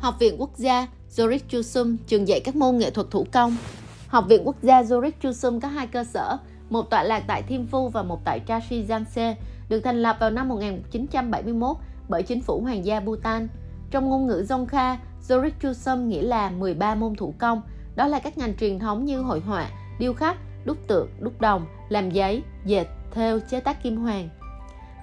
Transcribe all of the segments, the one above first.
Học viện Quốc gia Zurich Chusum trường dạy các môn nghệ thuật thủ công. Học viện Quốc gia Zurich Chusum có hai cơ sở, một tọa lạc tại Thiêm Phu và một tại Chashi được thành lập vào năm 1971 bởi chính phủ Hoàng gia Bhutan. Trong ngôn ngữ Dzongkha, Zurich Chusum nghĩa là 13 môn thủ công, đó là các ngành truyền thống như hội họa, điêu khắc, đúc tượng, đúc đồng, làm giấy, dệt, thêu, chế tác kim hoàn.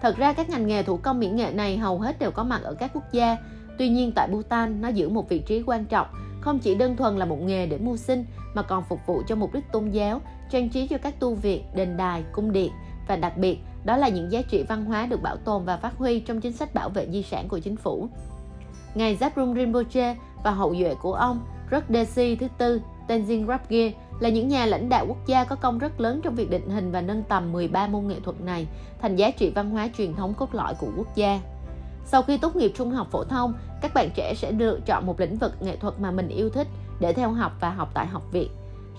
Thật ra các ngành nghề thủ công mỹ nghệ này hầu hết đều có mặt ở các quốc gia, Tuy nhiên tại Bhutan, nó giữ một vị trí quan trọng, không chỉ đơn thuần là một nghề để mưu sinh mà còn phục vụ cho mục đích tôn giáo, trang trí cho các tu viện, đền đài, cung điện và đặc biệt đó là những giá trị văn hóa được bảo tồn và phát huy trong chính sách bảo vệ di sản của chính phủ. Ngài Zhabdrung Rinpoche và hậu duệ của ông Rukdesi thứ tư Tenzin Rabgye là những nhà lãnh đạo quốc gia có công rất lớn trong việc định hình và nâng tầm 13 môn nghệ thuật này thành giá trị văn hóa truyền thống cốt lõi của quốc gia. Sau khi tốt nghiệp trung học phổ thông, các bạn trẻ sẽ lựa chọn một lĩnh vực nghệ thuật mà mình yêu thích để theo học và học tại học viện.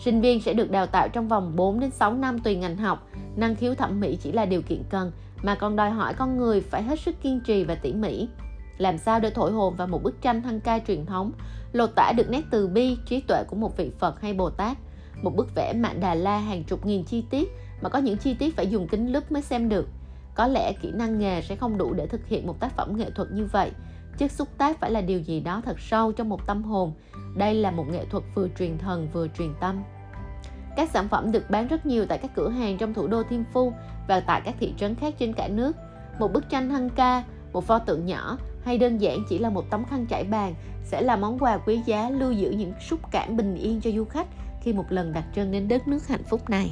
Sinh viên sẽ được đào tạo trong vòng 4 đến 6 năm tùy ngành học. Năng khiếu thẩm mỹ chỉ là điều kiện cần mà còn đòi hỏi con người phải hết sức kiên trì và tỉ mỉ. Làm sao để thổi hồn vào một bức tranh thăng ca truyền thống, lột tả được nét từ bi, trí tuệ của một vị Phật hay Bồ Tát, một bức vẽ mạn Đà La hàng chục nghìn chi tiết mà có những chi tiết phải dùng kính lúp mới xem được. Có lẽ kỹ năng nghề sẽ không đủ để thực hiện một tác phẩm nghệ thuật như vậy. Chất xúc tác phải là điều gì đó thật sâu trong một tâm hồn. Đây là một nghệ thuật vừa truyền thần vừa truyền tâm. Các sản phẩm được bán rất nhiều tại các cửa hàng trong thủ đô thiên Phu và tại các thị trấn khác trên cả nước. Một bức tranh hăng ca, một pho tượng nhỏ hay đơn giản chỉ là một tấm khăn trải bàn, sẽ là món quà quý giá lưu giữ những xúc cảm bình yên cho du khách khi một lần đặt chân đến đất nước hạnh phúc này.